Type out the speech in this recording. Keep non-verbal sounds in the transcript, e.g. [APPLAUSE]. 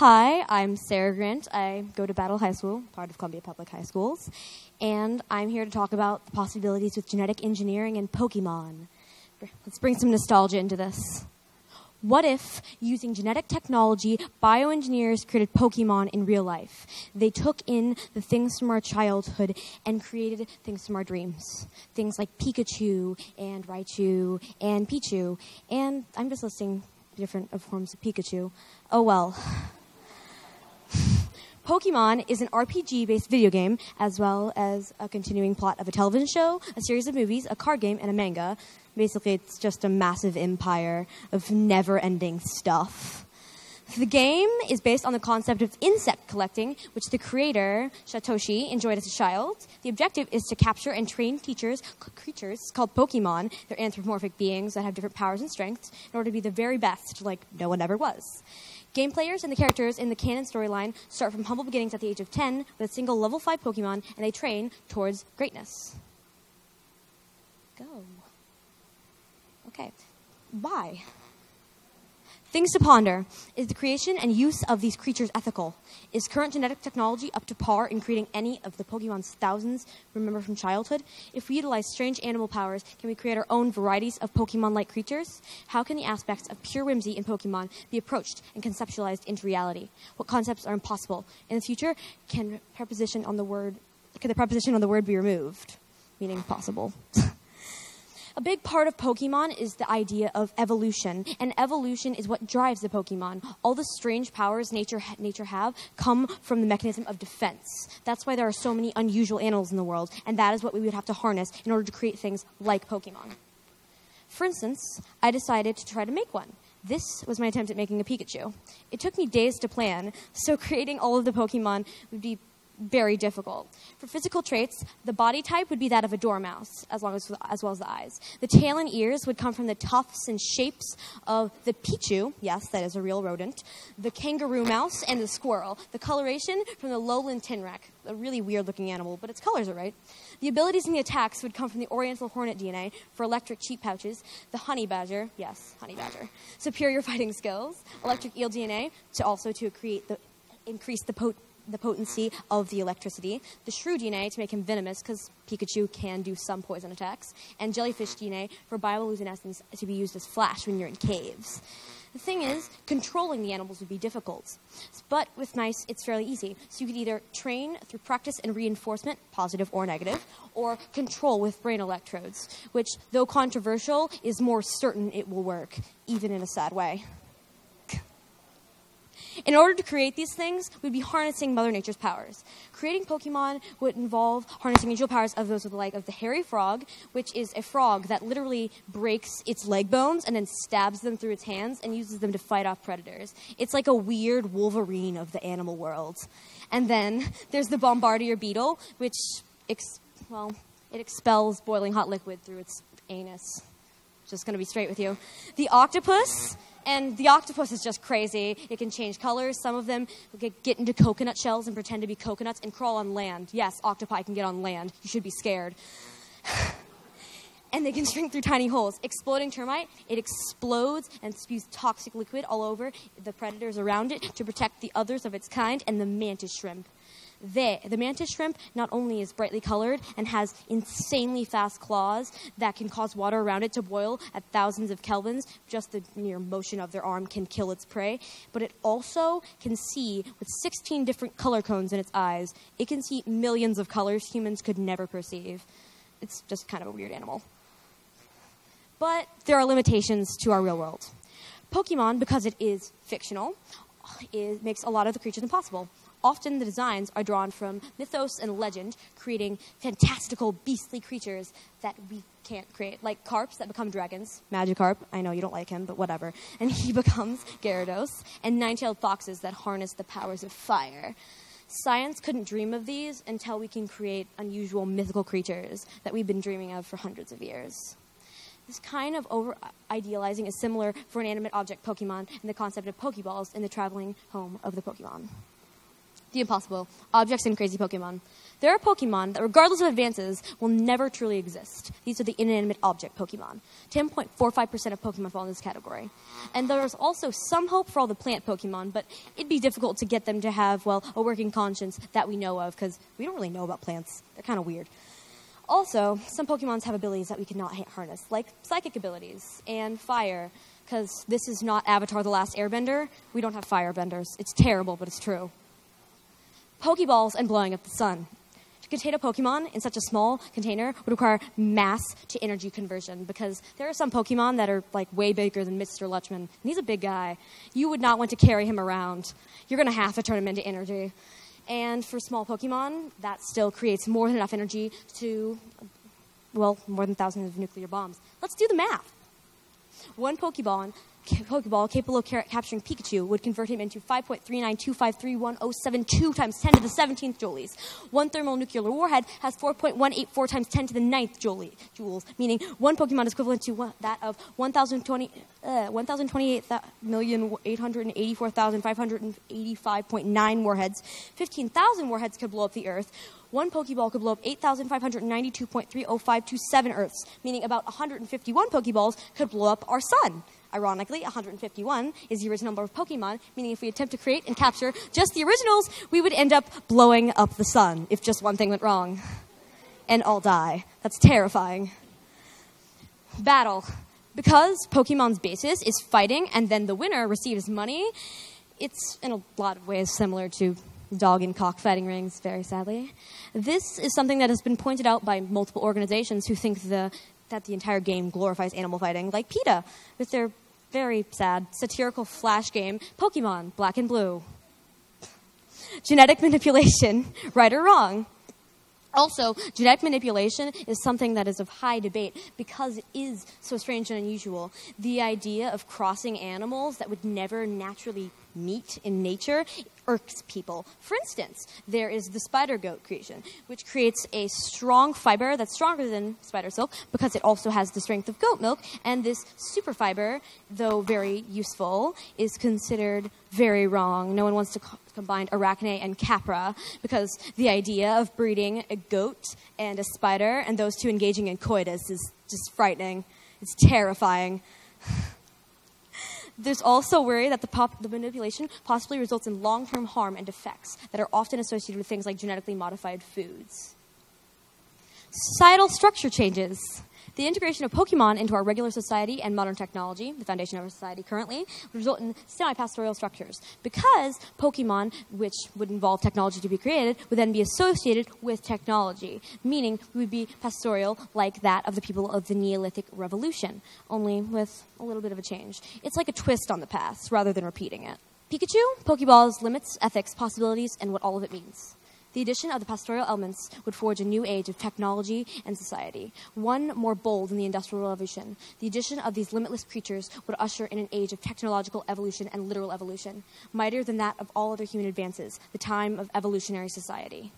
Hi, I'm Sarah Grant. I go to Battle High School, part of Columbia Public High Schools, and I'm here to talk about the possibilities with genetic engineering and Pokemon. Let's bring some nostalgia into this. What if, using genetic technology, bioengineers created Pokemon in real life? They took in the things from our childhood and created things from our dreams. Things like Pikachu and Raichu and Pichu. And I'm just listing different forms of Pikachu. Oh well. Pokemon is an RPG based video game, as well as a continuing plot of a television show, a series of movies, a card game, and a manga. Basically, it's just a massive empire of never ending stuff. The game is based on the concept of insect collecting, which the creator, Satoshi, enjoyed as a child. The objective is to capture and train teachers, creatures called Pokemon. They're anthropomorphic beings that have different powers and strengths in order to be the very best, like no one ever was. Game players and the characters in the canon storyline start from humble beginnings at the age of 10 with a single level 5 Pokemon, and they train towards greatness. Go. Okay. Why? Things to ponder. Is the creation and use of these creatures ethical? Is current genetic technology up to par in creating any of the Pokemon's thousands remember from childhood? If we utilize strange animal powers, can we create our own varieties of Pokemon like creatures? How can the aspects of pure whimsy in Pokemon be approached and conceptualized into reality? What concepts are impossible? In the future, can preposition on the word can the preposition on the word be removed? Meaning possible. [LAUGHS] A big part of Pokemon is the idea of evolution, and evolution is what drives the Pokemon. All the strange powers nature nature have come from the mechanism of defense. That's why there are so many unusual animals in the world, and that is what we would have to harness in order to create things like Pokemon. For instance, I decided to try to make one. This was my attempt at making a Pikachu. It took me days to plan, so [LAUGHS] creating all of the Pokemon would be very difficult. For physical traits, the body type would be that of a dormouse, as, long as, as well as the eyes. The tail and ears would come from the tufts and shapes of the pichu, yes, that is a real rodent, the kangaroo mouse, and the squirrel. The coloration from the lowland tenrec, a really weird looking animal, but its colors are right. The abilities and the attacks would come from the oriental hornet DNA for electric cheek pouches, the honey badger, yes, honey badger, superior fighting skills, electric eel DNA to also to create the increase the pot- the potency of the electricity, the shrew DNA to make him venomous because Pikachu can do some poison attacks, and jellyfish DNA for bioluminescence to be used as flash when you're in caves. The thing is, controlling the animals would be difficult. But with mice, it's fairly easy. So you could either train through practice and reinforcement, positive or negative, or control with brain electrodes, which, though controversial, is more certain it will work, even in a sad way. In order to create these things, we'd be harnessing Mother Nature's powers. Creating Pokemon would involve harnessing unusual powers of those with the like of the hairy frog, which is a frog that literally breaks its leg bones and then stabs them through its hands and uses them to fight off predators. It's like a weird Wolverine of the animal world. And then there's the Bombardier beetle, which, ex- well, it expels boiling hot liquid through its anus. Just gonna be straight with you. The octopus and the octopus is just crazy. It can change colors. Some of them get, into coconut shells and pretend to be coconuts and crawl on land. Yes, octopi can get on land. You should be scared. [SIGHS] and they can shrink through tiny holes. Exploding termite, it explodes and spews toxic liquid all over the predators around it to protect the others of its kind, and the mantis shrimp. They, the mantis shrimp not only is brightly colored and has insanely fast claws that can cause water around it to boil at thousands of kelvins, just the mere motion of their arm can kill its prey, but it also can see with 16 different color cones in its eyes. It can see millions of colors humans could never perceive. It's just kind of a weird animal. But there are limitations to our real world. Pokemon, because it is fictional, it makes a lot of the creatures impossible. Often the designs are drawn from mythos and legend, creating fantastical, beastly creatures that we can't create, like carps that become dragons. Magikarp, I know you don't like him, but whatever. And he [LAUGHS] becomes Gyarados, and nine tailed foxes that harness the powers of fire. Science couldn't dream of these until we can create unusual mythical creatures that we've been dreaming of for hundreds of years. This kind of over idealizing is similar for an animate object Pokemon and the concept of Pokeballs in the traveling home of the Pokemon. The impossible. Objects and crazy Pokemon. There are Pokemon that, regardless of advances, will never truly exist. These are the inanimate object Pokemon. 10.45% of Pokemon fall in this category. And there's also some hope for all the plant Pokemon, but it'd be difficult to get them to have, well, a working conscience that we know of, because we don't really know about plants. They're kind of weird. Also, some Pokemons have abilities that we cannot harness, like psychic abilities and fire, because this is not Avatar The Last Airbender. We don't have firebenders. It's terrible, but it's true. Pokeballs and blowing up the sun. To contain a Pokemon in such a small container would require mass to energy conversion because there are some Pokemon that are like way bigger than Mr. Lutchman, and he's a big guy. You would not want to carry him around. You're going to have to turn him into energy. And for small Pokemon, that still creates more than enough energy to, well, more than thousands of nuclear bombs. Let's do the math. One Pokeball Pokeball capable of ca- capturing Pikachu would convert him into 5.3925311072 times 10 to the 17th joules. One thermonuclear warhead has 4.184 times 10 to the 9th joule, joules, meaning one Pokemon is equivalent to one, that of 1,020, uh, 1,028,884,585.9 warheads. 15,000 warheads could blow up the Earth. One Pokeball could blow up 8,592.30527 Earths, meaning about 151 Pokeballs could blow up our sun. Ironically, 151 is the original number of Pokemon, meaning if we attempt to create and capture just the originals, we would end up blowing up the sun if just one thing went wrong. And all die. That's terrifying. Battle. Because Pokemon's basis is fighting and then the winner receives money, it's in a lot of ways similar to dog and cock fighting rings, very sadly. This is something that has been pointed out by multiple organizations who think the, that the entire game glorifies animal fighting, like PETA, with their very sad satirical flash game, Pokemon Black and Blue. Genetic manipulation, [LAUGHS] right or wrong? Also, genetic manipulation is something that is of high debate because it is so strange and unusual. The idea of crossing animals that would never naturally meet in nature irks people. For instance, there is the spider goat creation, which creates a strong fiber that's stronger than spider silk because it also has the strength of goat milk. And this super fiber, though very useful, is considered very wrong. No one wants to co- combine arachne and capra because the idea of breeding a goat and a spider and those two engaging in coitus is just frightening. It's terrifying. There's also worry that the, pop- the manipulation possibly results in long term harm and effects that are often associated with things like genetically modified foods. Societal structure changes. The integration of Pokemon into our regular society and modern technology, the foundation of our society currently, would result in semi pastoral structures. Because Pokemon, which would involve technology to be created, would then be associated with technology, meaning we would be pastoral like that of the people of the Neolithic Revolution, only with a little bit of a change. It's like a twist on the past rather than repeating it. Pikachu, Pokeballs, limits, ethics, possibilities, and what all of it means. The addition of the pastoral elements would forge a new age of technology and society, one more bold than the Industrial Revolution. The addition of these limitless creatures would usher in an age of technological evolution and literal evolution, mightier than that of all other human advances, the time of evolutionary society.